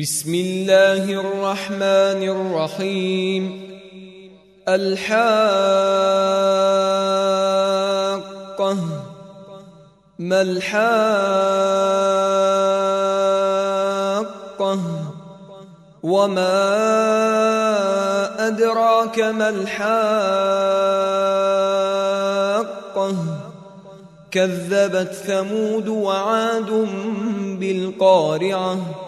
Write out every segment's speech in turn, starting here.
بسم الله الرحمن الرحيم. الحاقة. ما الحاقة؟ وما أدراك ما الحاقة؟ كذبت ثمود وعاد بالقارعة.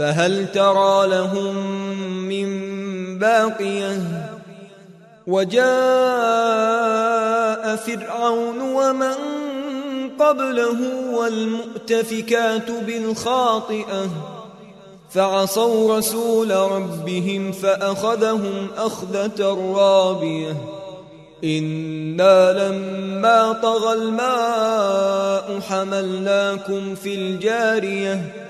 فهل ترى لهم من باقية؟ وجاء فرعون ومن قبله والمؤتفكات بالخاطئة فعصوا رسول ربهم فأخذهم أخذة رابية. أنا لما طغى الماء حملناكم في الجاريه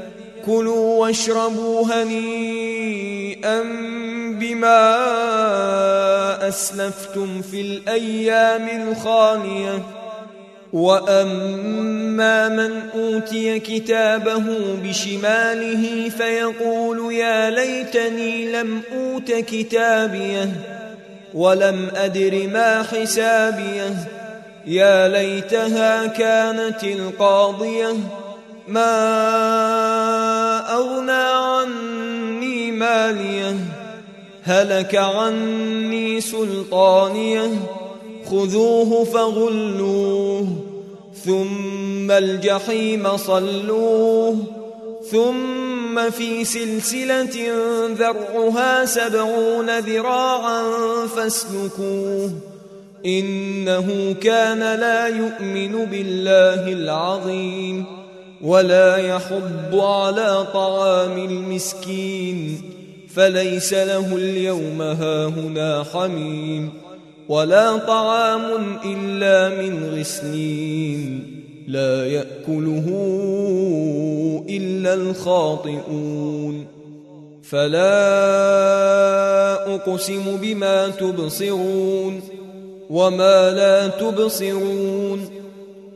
كلوا واشربوا هنيئا بما أسلفتم في الأيام الخالية. وأما من أوتي كتابه بشماله فيقول يا ليتني لم أوت كتابيه ولم أدر ما حسابيه. يا ليتها كانت القاضية. ما أغنى عني ماليه هلك عني سلطانيه خذوه فغلوه ثم الجحيم صلوه ثم في سلسلة ذرعها سبعون ذراعا فاسلكوه إنه كان لا يؤمن بالله العظيم. ولا يحض على طعام المسكين فليس له اليوم هاهنا حميم ولا طعام إلا من غسلين لا يأكله إلا الخاطئون. فلا أقسم بما تبصرون وما لا تبصرون.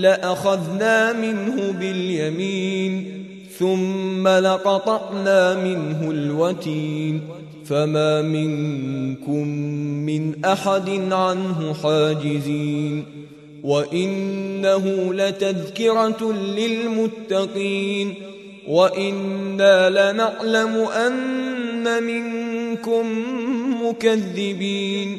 لأخذنا منه باليمين ثم لقطعنا منه الوتين. فما منكم من أحد عنه حاجزين. وإنه لتذكرة للمتقين. وإنا لنعلم أن منكم مكذبين.